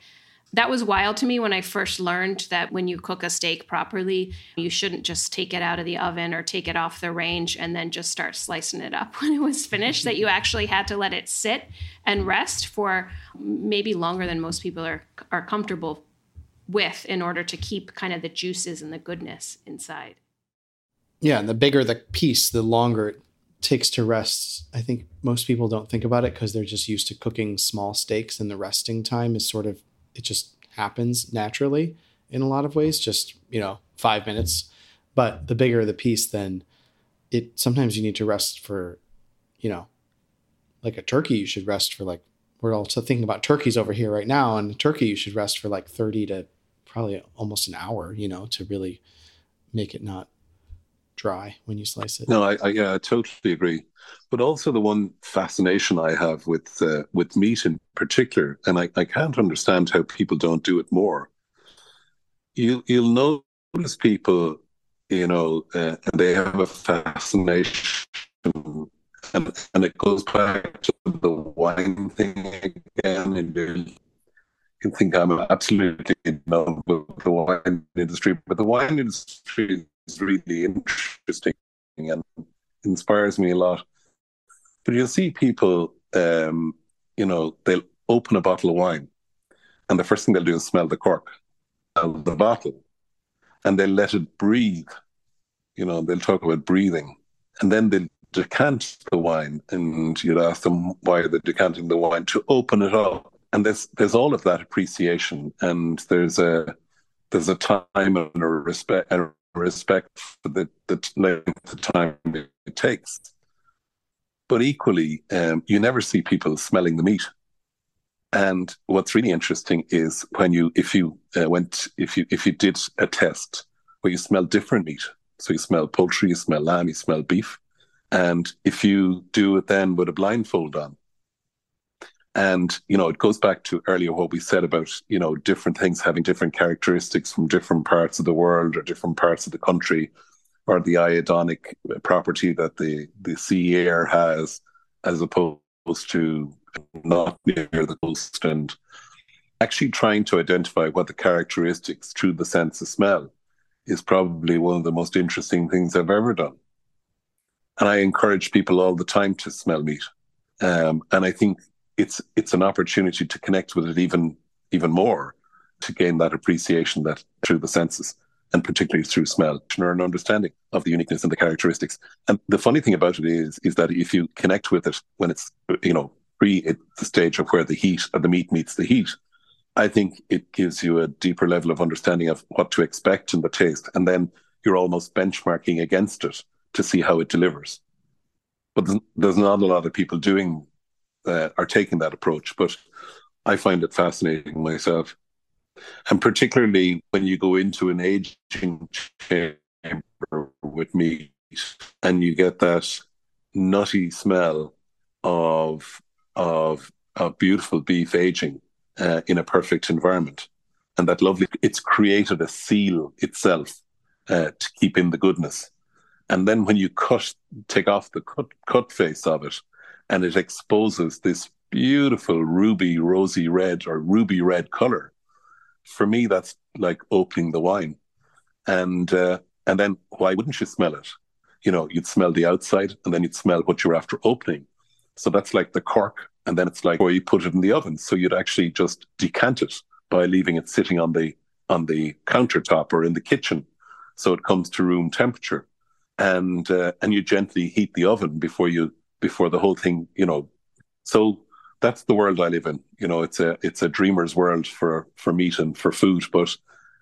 that was wild to me when I first learned that when you cook a steak properly, you shouldn't just take it out of the oven or take it off the range and then just start slicing it up when it was finished, that you actually had to let it sit and rest for maybe longer than most people are, are comfortable with in order to keep kind of the juices and the goodness inside.
Yeah, and the bigger the piece, the longer it takes to rest. I think most people don't think about it because they're just used to cooking small steaks and the resting time is sort of it just happens naturally in a lot of ways, just, you know, five minutes. But the bigger the piece, then it sometimes you need to rest for, you know, like a turkey, you should rest for like, we're also thinking about turkeys over here right now. And turkey, you should rest for like 30 to probably almost an hour, you know, to really make it not dry when you slice it.
No, I, I, yeah, I totally agree. But also the one fascination I have with uh, with meat in particular, and I, I can't understand how people don't do it more. You you'll notice people, you know, uh, and they have a fascination, and and it goes back to the wine thing again, you can think I'm absolutely in love with the wine industry, but the wine industry is really interesting and inspires me a lot. But you'll see people, um, you know, they'll open a bottle of wine, and the first thing they'll do is smell the cork of the bottle, and they'll let it breathe. You know, they'll talk about breathing, and then they'll decant the wine, and you'd ask them why they're decanting the wine to open it up. And there's there's all of that appreciation, and there's a there's a time and a respect and respect for the, the length of time it takes. But equally, um, you never see people smelling the meat. And what's really interesting is when you, if you uh, went, if you, if you did a test where you smell different meat, so you smell poultry, you smell lamb, you smell beef, and if you do it then with a blindfold on, and, you know, it goes back to earlier what we said about, you know, different things having different characteristics from different parts of the world or different parts of the country, or the iodonic property that the, the sea air has, as opposed to not near the coast. And actually trying to identify what the characteristics through the sense of smell is probably one of the most interesting things I've ever done. And I encourage people all the time to smell meat. Um, and I think it's it's an opportunity to connect with it even even more to gain that appreciation that through the senses and particularly through smell or an understanding of the uniqueness and the characteristics. And the funny thing about it is is that if you connect with it when it's you know pre the stage of where the heat of the meat meets the heat i think it gives you a deeper level of understanding of what to expect in the taste. And then you're almost benchmarking against it to see how it delivers. But there's not a lot of people doing uh, are taking that approach. But I find it fascinating myself. And particularly when you go into an aging chamber with meat and you get that nutty smell of of, of beautiful beef aging uh, in a perfect environment. And that lovely, it's created a seal itself uh, to keep in the goodness. And then when you cut, take off the cut, cut face of it, and it exposes this beautiful ruby rosy red or ruby red color. For me, that's like opening the wine, and uh, and then why wouldn't you smell it? You know, you'd smell the outside, and then you'd smell what you're after opening. So that's like the cork, and then it's like where you put it in the oven. So you'd actually just decant it by leaving it sitting on the on the countertop or in the kitchen, so it comes to room temperature, and uh, and you gently heat the oven before you before the whole thing, you know. So that's the world I live in. You know, it's a it's a dreamer's world for for meat and for food. But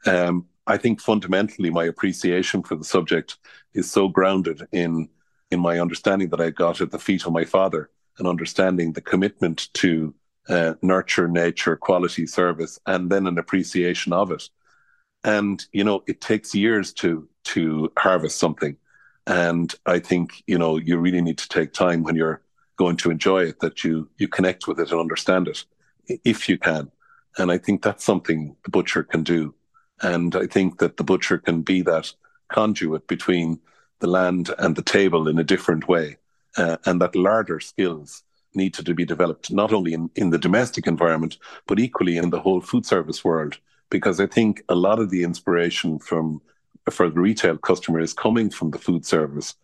um, I think fundamentally, my appreciation for the subject is so grounded in in my understanding that I got at the feet of my father, and understanding the commitment to uh, nurture nature, quality service, and then an appreciation of it. And you know, it takes years to to harvest something. And I think, you know, you really need to take time when you're going to enjoy it that you you connect with it and understand it if you can. And I think that's something the butcher can do. And I think that the butcher can be that conduit between the land and the table in a different way. Uh, and that larder skills need to be developed not only in, in the domestic environment, but equally in the whole food service world. Because I think a lot of the inspiration from for the retail customer is coming from the food service.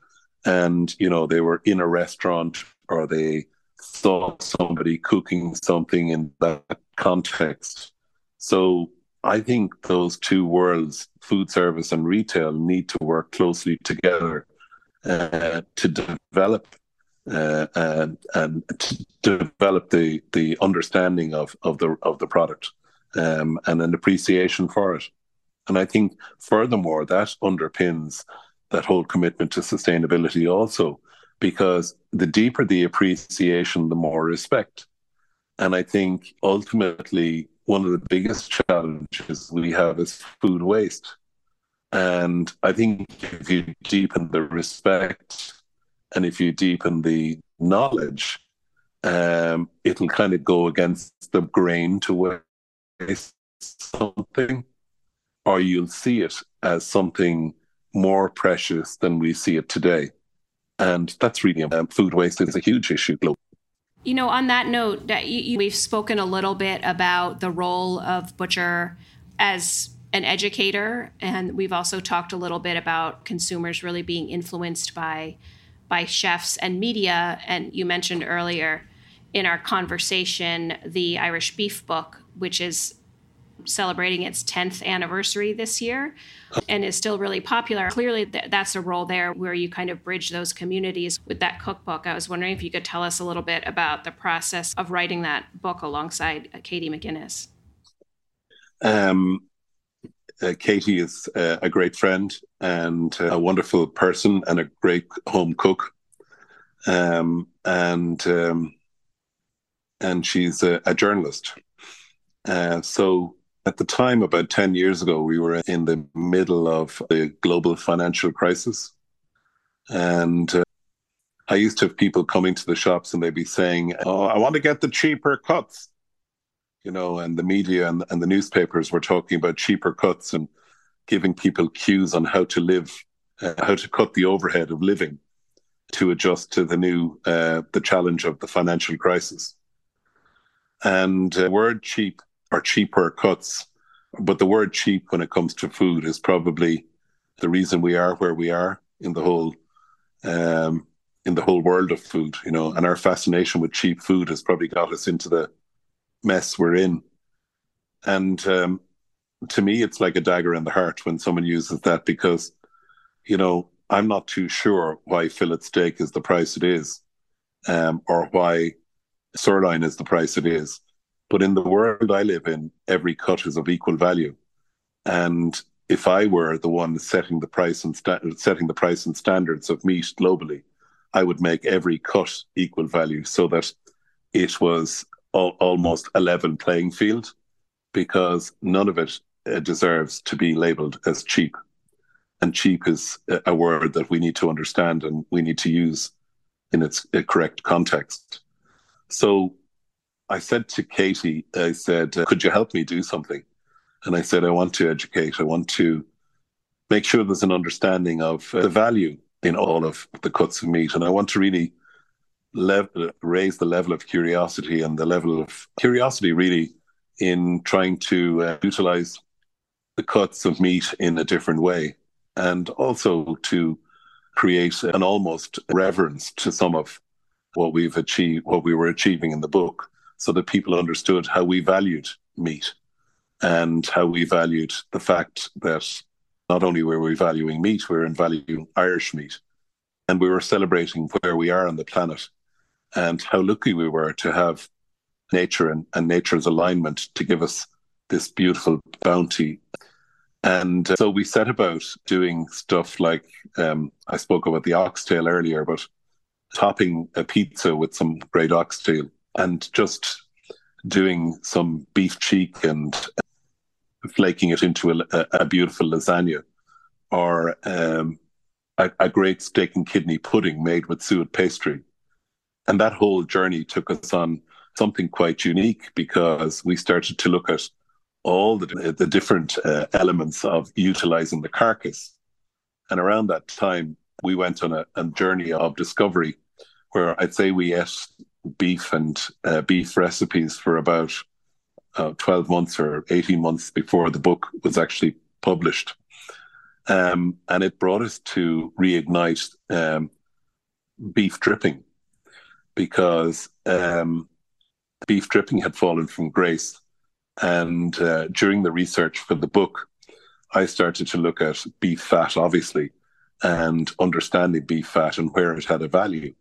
And, you know, they were in a restaurant or they saw somebody cooking something in that context. So I think those two worlds, food service and retail, need to work closely together uh, to develop uh, and and to develop the the understanding of of the of the product um, and an appreciation for it. And I think furthermore that underpins that whole commitment to sustainability also, because the deeper the appreciation, the more respect. And I think ultimately one of the biggest challenges we have is food waste. And I think if you deepen the respect and if you deepen the knowledge, um, it'll kind of go against the grain to waste something, or you'll see it as something more precious than we see it today. And that's really um, food waste is a huge issue globally.
You know, on that note, that you, we've spoken a little bit about the role of butcher as an educator, and we've also talked a little bit about consumers really being influenced by by chefs and media. And you mentioned earlier in our conversation the Irish Beef Book, which is celebrating its 10th anniversary this year and is still really popular. Clearly, th- that's a role there where you kind of bridge those communities with that cookbook. I was wondering if you could tell us a little bit about the process of writing that book alongside uh, Katy McGuinness.
Um, uh, Katy is uh, a great friend and a wonderful person and a great home cook. Um, and um, and she's a, a journalist. Uh, so at the time, about 10 years ago, we were in the middle of the global financial crisis. And uh, I used to have people coming to the shops and they'd be saying, Oh, I want to get the cheaper cuts. You know, and the media and, and the newspapers were talking about cheaper cuts and giving people cues on how to live, uh, how to cut the overhead of living to adjust to the new, uh, the challenge of the financial crisis. And uh, word cheap or cheaper cuts. But the word cheap when it comes to food is probably the reason we are where we are in the whole um, in the whole world of food, you know, and our fascination with cheap food has probably got us into the mess we're in. And um, to me, it's like a dagger in the heart when someone uses that because, you know, I'm not too sure why fillet steak is the price it is, um, or why sirloin is the price it is. But in the world I live in, every cut is of equal value. And if I were the one setting the price and sta- setting the price and standards of meat globally, I would make every cut equal value so that it was al- almost a level playing field, because none of it uh, deserves to be labeled as cheap. And cheap is a word that we need to understand and we need to use in its uh, correct context. So I said to Katy, I said, uh, could you help me do something? And I said, I want to educate. I want to make sure there's an understanding of uh, the value in all of the cuts of meat. And I want to really raise the level of curiosity and the level of curiosity, really, in trying to uh, utilize the cuts of meat in a different way. And also to create an almost reverence to some of what we've achieved, what we were achieving in the book so that people understood how we valued meat and how we valued the fact that not only were we valuing meat, we were in valuing Irish meat. And we were celebrating where we are on the planet and how lucky we were to have nature and, and nature's alignment to give us this beautiful bounty. And uh, so we set about doing stuff like um, I spoke about the oxtail earlier, but topping a pizza with some great oxtail and just doing some beef cheek and flaking it into a, a beautiful lasagna or um, a, a, great steak and kidney pudding made with suet pastry. And that whole journey took us on something quite unique because we started to look at all the, the different uh, elements of utilizing the carcass. And around that time, we went on a, a journey of discovery where I'd say we ate beef and uh, beef recipes for about uh, 12 months or 18 months before the book was actually published. Um, and it brought us to reignite um, beef dripping because um, beef dripping had fallen from grace. And uh, during the research for the book, I started to look at beef fat, obviously, and understanding beef fat and where it had a value.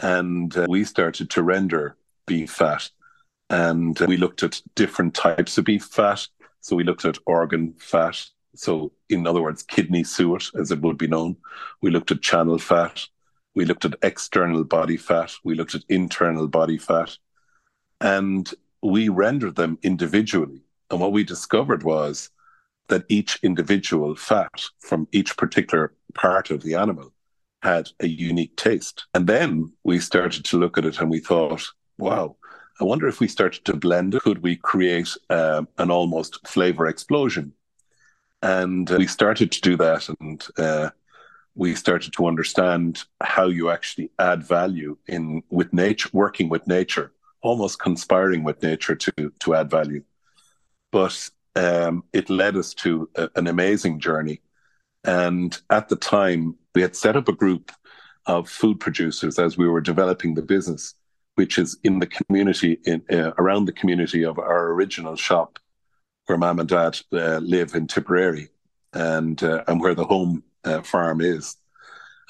And uh, we started to render beef fat. And uh, we looked at different types of beef fat. So we looked at organ fat. So, in other words, kidney suet, as it would be known. We looked at channel fat. We looked at external body fat. We looked at internal body fat. And we rendered them individually. And what we discovered was that each individual fat from each particular part of the animal had a unique taste. And then we started to look at it and we thought, wow, I wonder if we started to blend it, could we create uh, an almost flavor explosion? And uh, we started to do that. And uh, we started to understand how you actually add value in with nature, working with nature, almost conspiring with nature to, to add value. But um, it led us to a, an amazing journey. And at the time, we had set up a group of food producers as we were developing the business, which is in the community, in, uh, around the community of our original shop, where mom and dad uh, live in Tipperary, and uh, and where the home uh, farm is.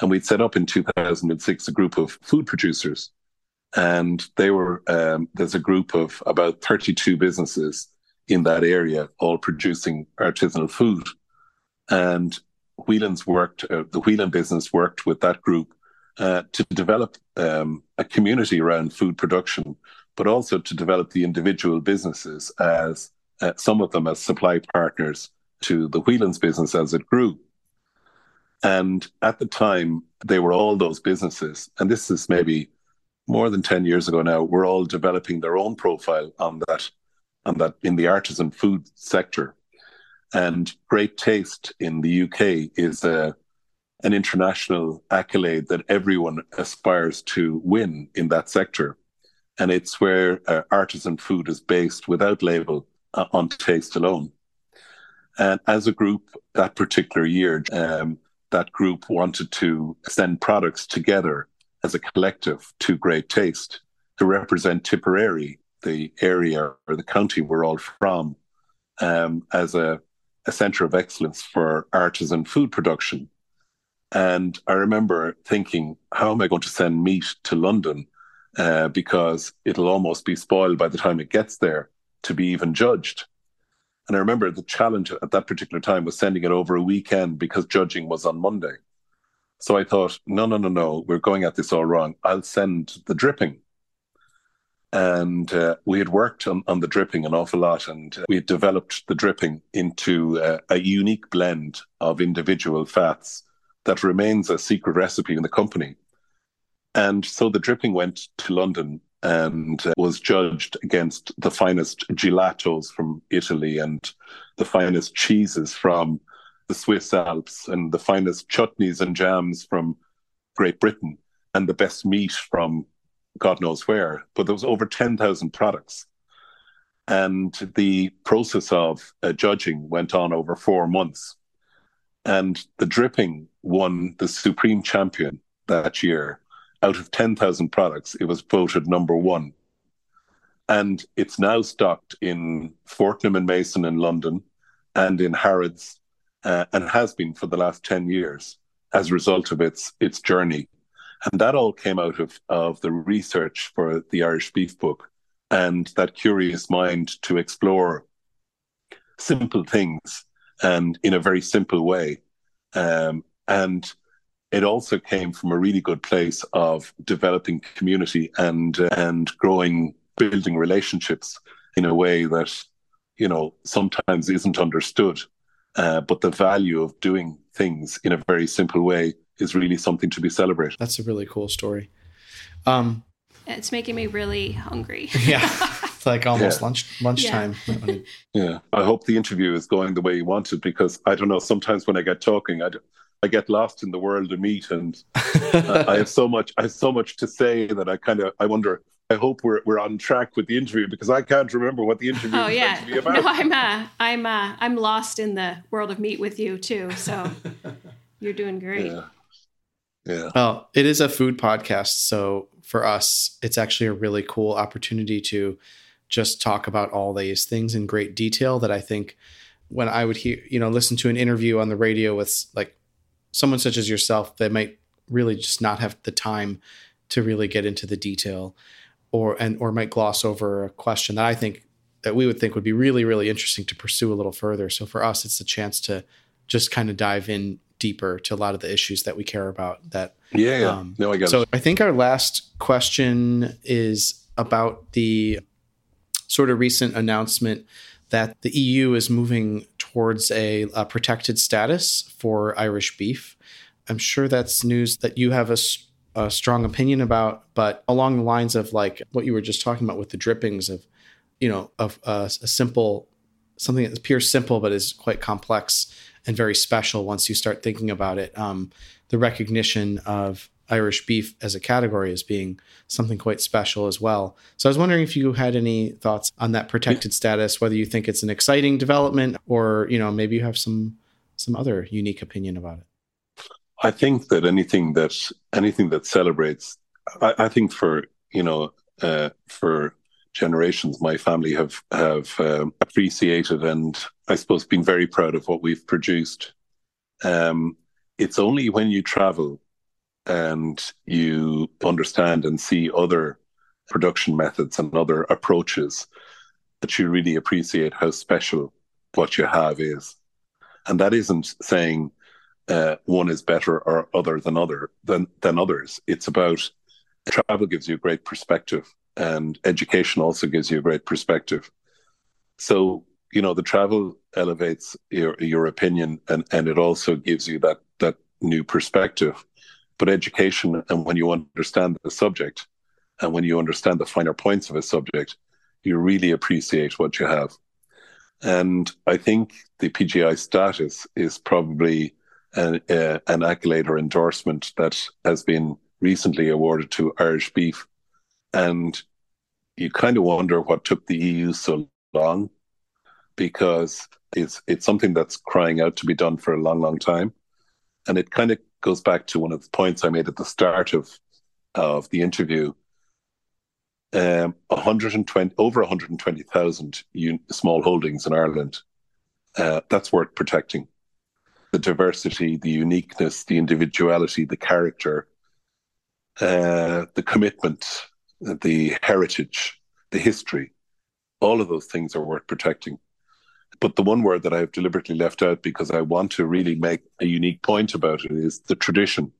And we'd set up in 2006 a group of food producers, and they were um, there's a group of about 32 businesses in that area, all producing artisanal food. And Whelan's worked, uh, the Whelan business worked with that group uh, to develop um, a community around food production, but also to develop the individual businesses as uh, some of them as supply partners to the Whelan's business as it grew. And at the time, they were all those businesses, and this is maybe more than 10 years ago now, we're all developing their own profile on that and that in the artisan food sector. And great taste in the UK is a, an international accolade that everyone aspires to win in that sector. And it's where uh, artisan food is based without label uh, on taste alone. And as a group, that particular year, um, that group wanted to send products together as a collective to Great Taste to represent Tipperary the area or the county we're all from um, as a, a center of excellence for artisan food production. And I remember thinking, how am I going to send meat to London? Uh, because it'll almost be spoiled by the time it gets there to be even judged. And I remember the challenge at that particular time was sending it over a weekend because judging was on Monday. So I thought, no, no, no, no, we're going at this all wrong. I'll send the dripping and uh, we had worked on, on the dripping an awful lot and uh, we had developed the dripping into uh, a unique blend of individual fats that remains a secret recipe in the company. And so the dripping went to london and uh, was judged against the finest gelatos from italy and the finest cheeses from the swiss alps and the finest chutneys and jams from great britain and the best meat from God knows where, but there was over 10,000 products. And the process of uh, judging went on over four months. And the dripping won the supreme champion that year. Out of 10,000 products, it was voted number one. And it's now stocked in Fortnum and Mason in London and in Harrods, uh, and has been for the last 10 years as a result of its its journey and that all came out of, of the research for the Irish Beef Book and that curious mind to explore simple things and in a very simple way. Um, and it also came from a really good place of developing community and and growing, building relationships in a way that you know sometimes isn't understood. Uh, but the value of doing things in a very simple way is really something to be celebrated.
That's a really cool story. Um,
it's making me really hungry.
yeah. It's like almost yeah. lunch lunchtime.
Yeah. yeah. I hope the interview is going the way you wanted because I don't know. Sometimes when I get talking, I, I get lost in the world of meat, and I have so much I have so much to say that I kind of I wonder. I hope we're we're on track with the interview because I can't remember what the interview. Oh yeah, no,
I'm uh, I'm uh, I'm lost in the world of meat with you too. So you're doing great.
Yeah. Yeah.
Well, it is a food podcast, so for us, it's actually a really cool opportunity to just talk about all these things in great detail that I think when I would hear, you know, listen to an interview on the radio with like someone such as yourself, they might really just not have the time to really get into the detail or and or might gloss over a question that I think that we would think would be really really interesting to pursue a little further. So for us it's a chance to just kind of dive in deeper to a lot of the issues that we care about that
yeah, yeah. Um, no i
got
so
it. i think our last question is about the sort of recent announcement that the eu is moving towards a, a protected status for irish beef i'm sure that's news that you have a, a strong opinion about but along the lines of like what you were just talking about with the drippings of you know of uh, a simple something that appears simple but is quite complex and very special once you start thinking about it. Um, the recognition of Irish beef as a category as being something quite special as well. So I was wondering if you had any thoughts on that protected status, whether you think it's an exciting development or you know maybe you have some some other unique opinion about it.
I think that anything that anything that celebrates, I, I think for you know uh, for generations, my family have have um, appreciated and I suppose been very proud of what we've produced. Um, it's only when you travel and you understand and see other production methods and other approaches that you really appreciate how special what you have is. And that isn't saying uh, one is better or other than other than than others. It's about travel gives you a great perspective and education also gives you a great perspective. So you know the travel elevates your your opinion and and it also gives you that that new perspective. But education and when you understand the subject and when you understand the finer points of a subject, you really appreciate what you have. And I think the PGI status is probably an, uh, an accolade or endorsement that has been recently awarded to Irish beef and you kind of wonder what took the EU so long because it's it's something that's crying out to be done for a long, long time. And it kind of goes back to one of the points I made at the start of of the interview. Um, 120 over 120,000 small holdings in Ireland. Uh, that's worth protecting. The diversity, the uniqueness, the individuality, the character, uh, the commitment, the heritage, the history, all of those things are worth protecting. But the one word that I've deliberately left out because I want to really make a unique point about it is the tradition.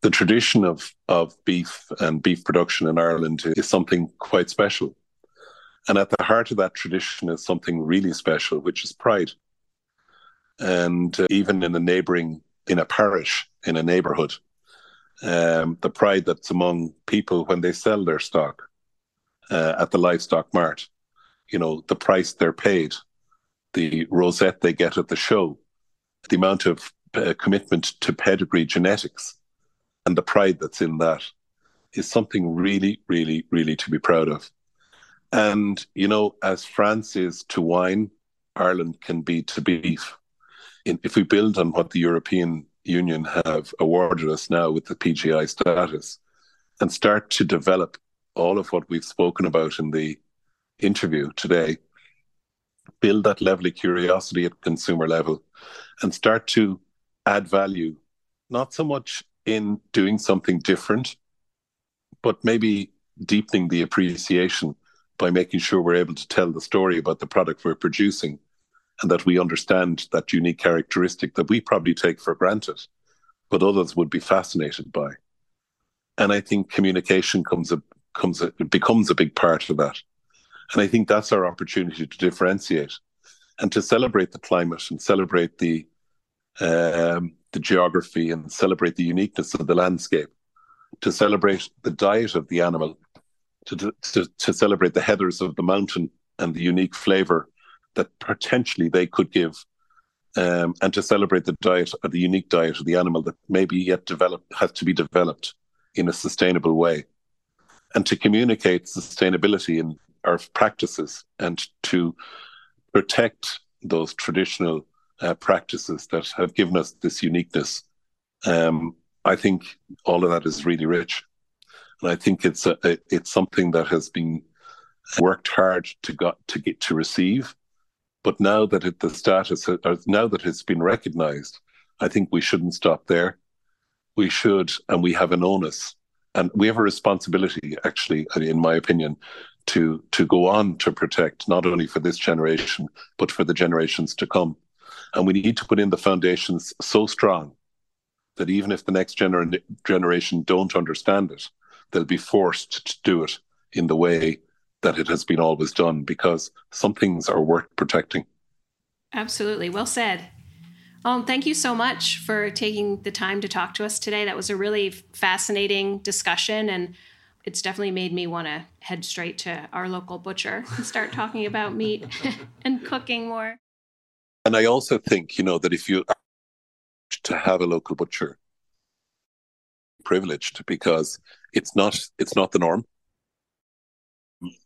The tradition of, of beef and beef production in Ireland is something quite special. And at the heart of that tradition is something really special, which is pride. And uh, even in a neighboring, in a parish, in a neighborhood, um, the pride that's among people when they sell their stock uh, at the livestock mart. You know, the price they're paid, the rosette they get at the show, the amount of uh, commitment to pedigree genetics, and the pride that's in that is something really, really, really to be proud of. And, you know, as France is to wine, Ireland can be to beef. if we build on what the European Union have awarded us now with the PGI status and start to develop all of what we've spoken about in the interview today, build that level of curiosity at consumer level and start to add value, not so much in doing something different, but maybe deepening the appreciation by making sure we're able to tell the story about the product we're producing and that we understand that unique characteristic that we probably take for granted, but others would be fascinated by. And I think communication comes a, comes a, becomes a big part of that. And I think that's our opportunity to differentiate and to celebrate the climate and celebrate the um, the geography and celebrate the uniqueness of the landscape, to celebrate the diet of the animal, to, to, to celebrate the heathers of the mountain and the unique flavor that potentially they could give, um, and to celebrate the diet or the unique diet of the animal that maybe yet develop has to be developed in a sustainable way, and to communicate sustainability in our practices and to protect those traditional uh, practices that have given us this uniqueness. Um, I think all of that is really rich, and I think it's a, it's something that has been worked hard to got to get to receive. But now that it, the status, uh, now that it's been recognised, I think we shouldn't stop there. We should, and we have an onus, and we have a responsibility, actually, uh, in my opinion, to to go on to protect not only for this generation but for the generations to come. And we need to put in the foundations so strong that even if the next gener- generation don't understand it, they'll be forced to do it in the way that it has been always done because some things are worth protecting.
Absolutely. Well said. Um, thank you so much for taking the time to talk to us today. That was a really fascinating discussion, and it's definitely made me want to head straight to our local butcher and start talking about meat and cooking more.
And I also think, you know, that if you to have a local butcher, privileged because it's not it's not the norm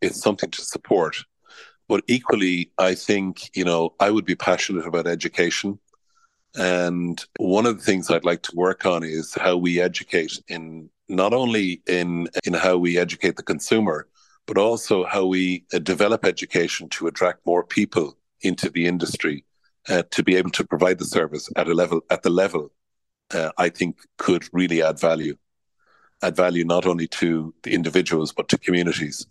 it's something to support. But equally, I think, you know, I would be passionate about education. And one of the things I'd like to work on is how we educate in not only in in how we educate the consumer, but also how we uh, develop education to attract more people into the industry uh, to be able to provide the service at a level at the level uh, I think could really add value, add value not only to the individuals but to communities.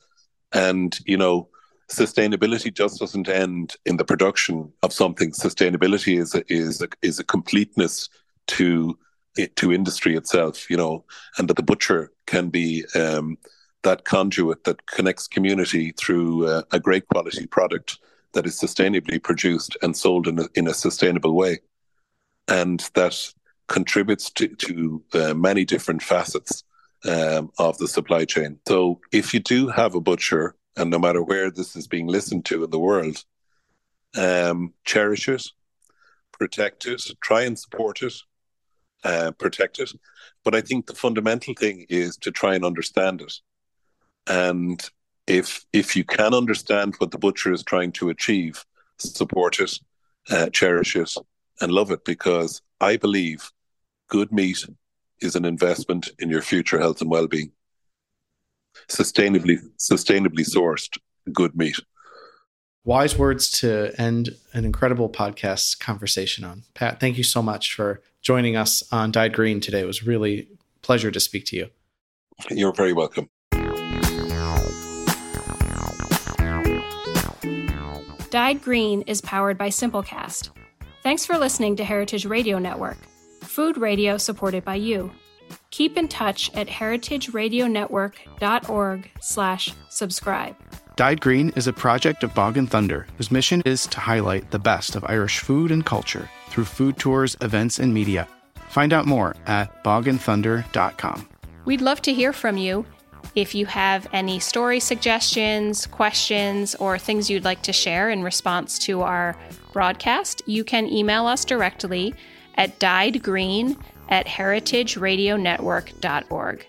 And, you know, sustainability just doesn't end in the production of something. Sustainability is a, is a, is a completeness to to industry itself, you know, and that the butcher can be um, that conduit that connects community through uh, a great quality product that is sustainably produced and sold in a, in a sustainable way, and that contributes to, to uh, many different facets um, of the supply chain. So if you do have a butcher, and no matter where this is being listened to in the world, um, cherish it, protect it, try and support it, uh, protect it. But I think the fundamental thing is to try and understand it. And if if you can understand what the butcher is trying to achieve, support it, uh, cherish it, and love it, because I believe good meat is an investment in your future health and well-being. Sustainably, sustainably sourced good meat.
Wise words to end an incredible podcast conversation on. Pat, thank you so much for joining us on Dyed Green today. It was really pleasure to speak to you.
You're very welcome.
Dyed Green is powered by Simplecast. Thanks for listening to Heritage Radio Network food radio supported by you. Keep in touch at heritageradionetwork.org slash subscribe.
Dyed Green is a project of Bog and Thunder, whose mission is to highlight the best of Irish food and culture through food tours, events, and media. Find out more at bogandthunder.com.
We'd love to hear from you. If you have any story suggestions, questions, or things you'd like to share in response to our broadcast, you can email us directly at dyedgreen at heritageradionetwork.org.